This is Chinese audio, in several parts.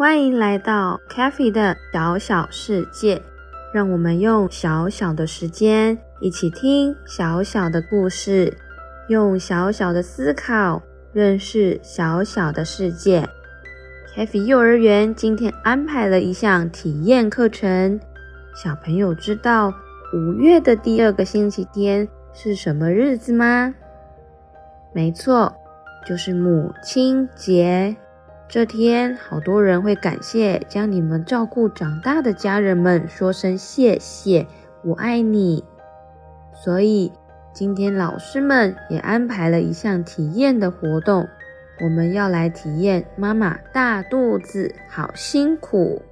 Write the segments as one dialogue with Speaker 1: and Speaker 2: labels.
Speaker 1: 欢迎来到 CaFi 的小小世界，让我们用小小的时间一起听小小的故事，用小小的思考认识小小的世界。CaFi 幼儿园今天安排了一项体验课程，小朋友知道五月的第二个星期天是什么日子吗？没错，就是母亲节。这天，好多人会感谢将你们照顾长大的家人们，说声谢谢，我爱你。所以，今天老师们也安排了一项体验的活动，我们要来体验妈妈大肚子好辛苦。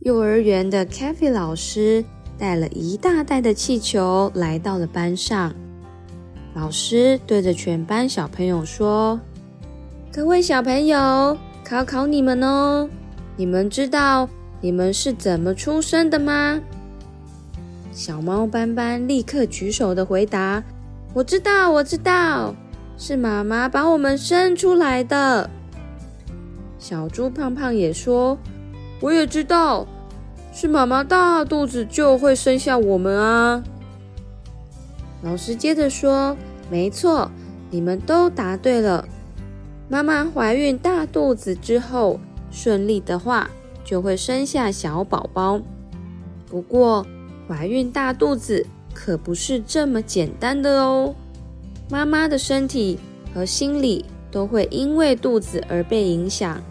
Speaker 1: 幼儿园的 Cathy 老师。带了一大袋的气球来到了班上，老师对着全班小朋友说：“各位小朋友，考考你们哦，你们知道你们是怎么出生的吗？”小猫斑斑立刻举手的回答：“我知道，我知道，是妈妈把我们生出来的。”小猪胖胖也说：“我也知道。”是妈妈大肚子就会生下我们啊！老师接着说：“没错，你们都答对了。妈妈怀孕大肚子之后，顺利的话就会生下小宝宝。不过，怀孕大肚子可不是这么简单的哦。妈妈的身体和心理都会因为肚子而被影响。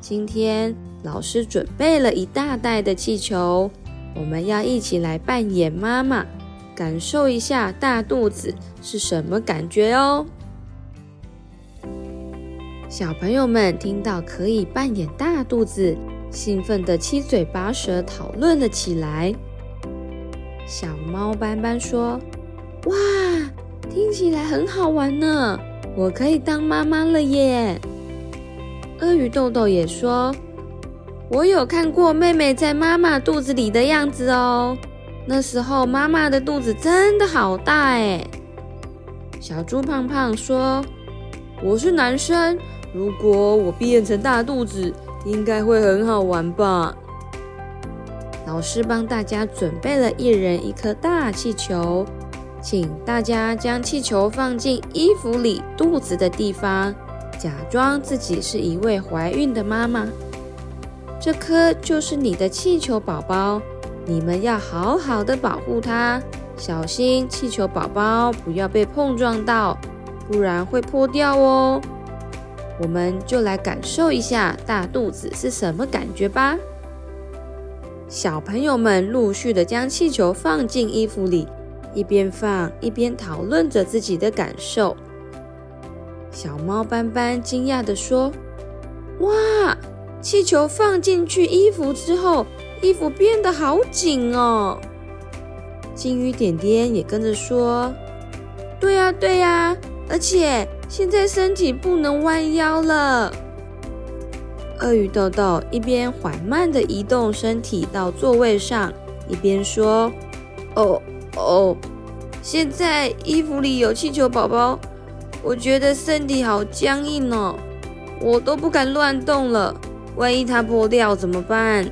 Speaker 1: 今天。”老师准备了一大袋的气球，我们要一起来扮演妈妈，感受一下大肚子是什么感觉哦。小朋友们听到可以扮演大肚子，兴奋地七嘴八舌讨论了起来。小猫斑斑说：“哇，听起来很好玩呢，我可以当妈妈了耶！”鳄鱼豆豆也说。我有看过妹妹在妈妈肚子里的样子哦，那时候妈妈的肚子真的好大诶。小猪胖胖说：“我是男生，如果我变成大肚子，应该会很好玩吧？”老师帮大家准备了一人一颗大气球，请大家将气球放进衣服里肚子的地方，假装自己是一位怀孕的妈妈。这颗就是你的气球宝宝，你们要好好的保护它，小心气球宝宝不要被碰撞到，不然会破掉哦。我们就来感受一下大肚子是什么感觉吧。小朋友们陆续的将气球放进衣服里，一边放一边讨论着自己的感受。小猫斑斑惊讶地说：“哇！”气球放进去衣服之后，衣服变得好紧哦。金鱼点点也跟着说：“对呀，对呀，而且现在身体不能弯腰了。”鳄鱼豆豆一边缓慢地移动身体到座位上，一边说：“哦哦，现在衣服里有气球宝宝，我觉得身体好僵硬哦，我都不敢乱动了。”万一它破掉怎么办？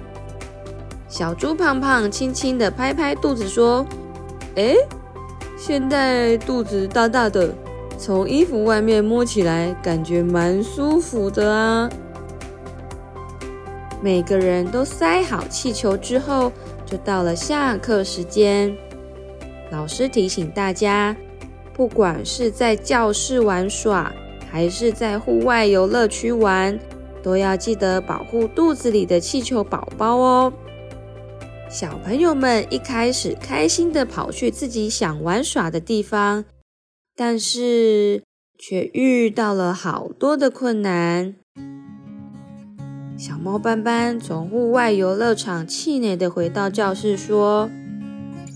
Speaker 1: 小猪胖胖轻轻地拍拍肚子说：“诶，现在肚子大大的，从衣服外面摸起来感觉蛮舒服的啊。”每个人都塞好气球之后，就到了下课时间。老师提醒大家，不管是在教室玩耍，还是在户外游乐区玩，都要记得保护肚子里的气球宝宝哦。小朋友们一开始开心地跑去自己想玩耍的地方，但是却遇到了好多的困难。小猫斑斑从户外游乐场气馁地回到教室，说：“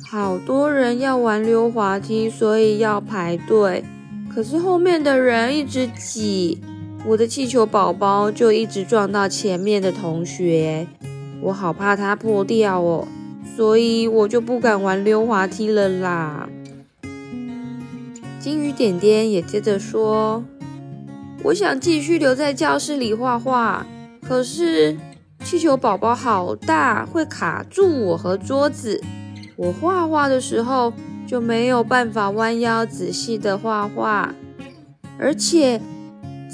Speaker 1: 好多人要玩溜滑梯，所以要排队。可是后面的人一直挤，我的气球宝宝就一直撞到前面的同学。”我好怕它破掉哦，所以我就不敢玩溜滑梯了啦。金鱼点点也接着说：“我想继续留在教室里画画，可是气球宝宝好大，会卡住我和桌子。我画画的时候就没有办法弯腰仔细的画画，而且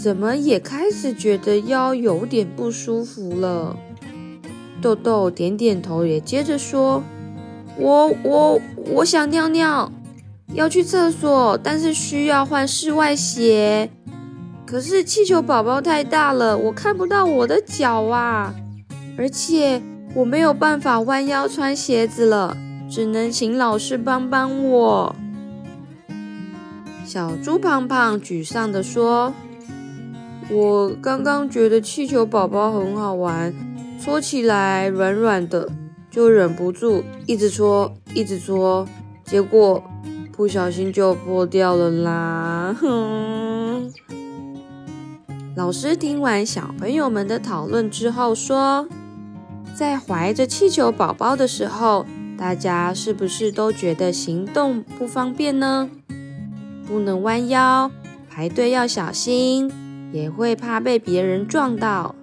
Speaker 1: 怎么也开始觉得腰有点不舒服了。”豆豆点点头，也接着说：“我我我想尿尿，要去厕所，但是需要换室外鞋。可是气球宝宝太大了，我看不到我的脚啊！而且我没有办法弯腰穿鞋子了，只能请老师帮帮我。”小猪胖胖沮丧地说：“我刚刚觉得气球宝宝很好玩。”搓起来软软的，就忍不住一直搓，一直搓，结果不小心就破掉了啦！哼。老师听完小朋友们的讨论之后说，在怀着气球宝宝的时候，大家是不是都觉得行动不方便呢？不能弯腰，排队要小心，也会怕被别人撞到。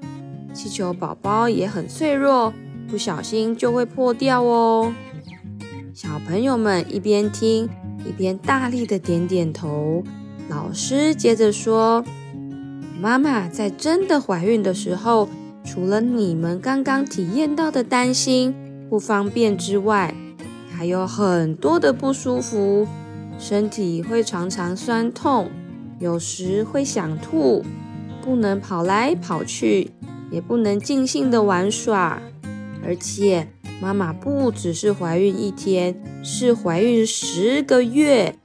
Speaker 1: 气球宝宝也很脆弱，不小心就会破掉哦。小朋友们一边听一边大力的点点头。老师接着说：“妈妈在真的怀孕的时候，除了你们刚刚体验到的担心、不方便之外，还有很多的不舒服，身体会常常酸痛，有时会想吐，不能跑来跑去。”也不能尽兴的玩耍，而且妈妈不只是怀孕一天，是怀孕十个月，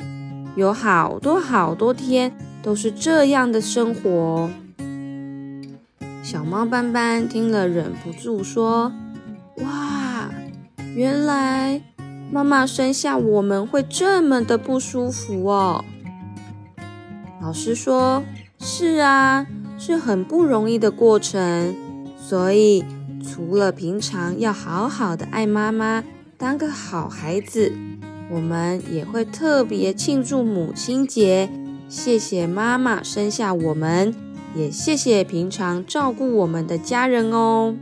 Speaker 1: 有好多好多天都是这样的生活。小猫斑斑听了，忍不住说：“哇，原来妈妈生下我们会这么的不舒服哦。”老师说：“是啊。”是很不容易的过程，所以除了平常要好好的爱妈妈，当个好孩子，我们也会特别庆祝母亲节，谢谢妈妈生下我们，也谢谢平常照顾我们的家人哦。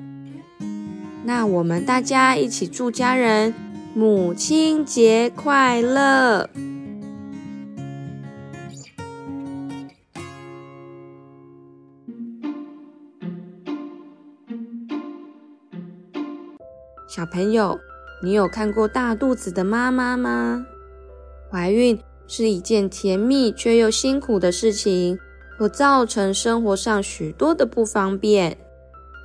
Speaker 1: 那我们大家一起祝家人母亲节快乐！小朋友，你有看过大肚子的妈妈吗？怀孕是一件甜蜜却又辛苦的事情，会造成生活上许多的不方便。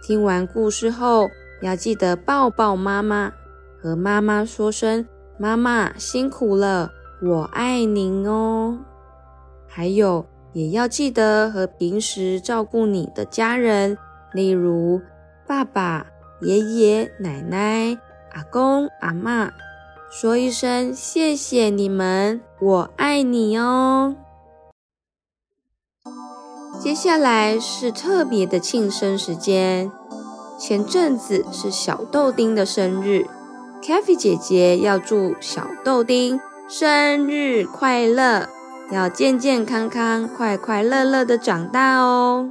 Speaker 1: 听完故事后，要记得抱抱妈妈，和妈妈说声“妈妈辛苦了，我爱您哦”。还有，也要记得和平时照顾你的家人，例如爸爸。爷爷奶奶、阿公阿嬷，说一声谢谢你们，我爱你哦。接下来是特别的庆生时间，前阵子是小豆丁的生日 c a f e 姐姐要祝小豆丁生日快乐，要健健康康、快快乐乐的长大哦。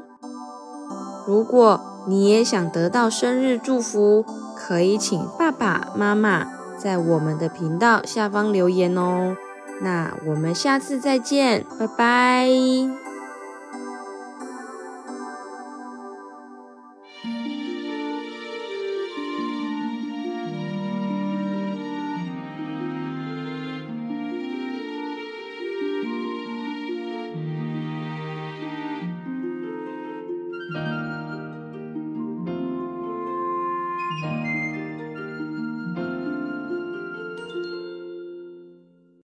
Speaker 1: 如果你也想得到生日祝福，可以请爸爸妈妈在我们的频道下方留言哦。那我们下次再见，拜拜。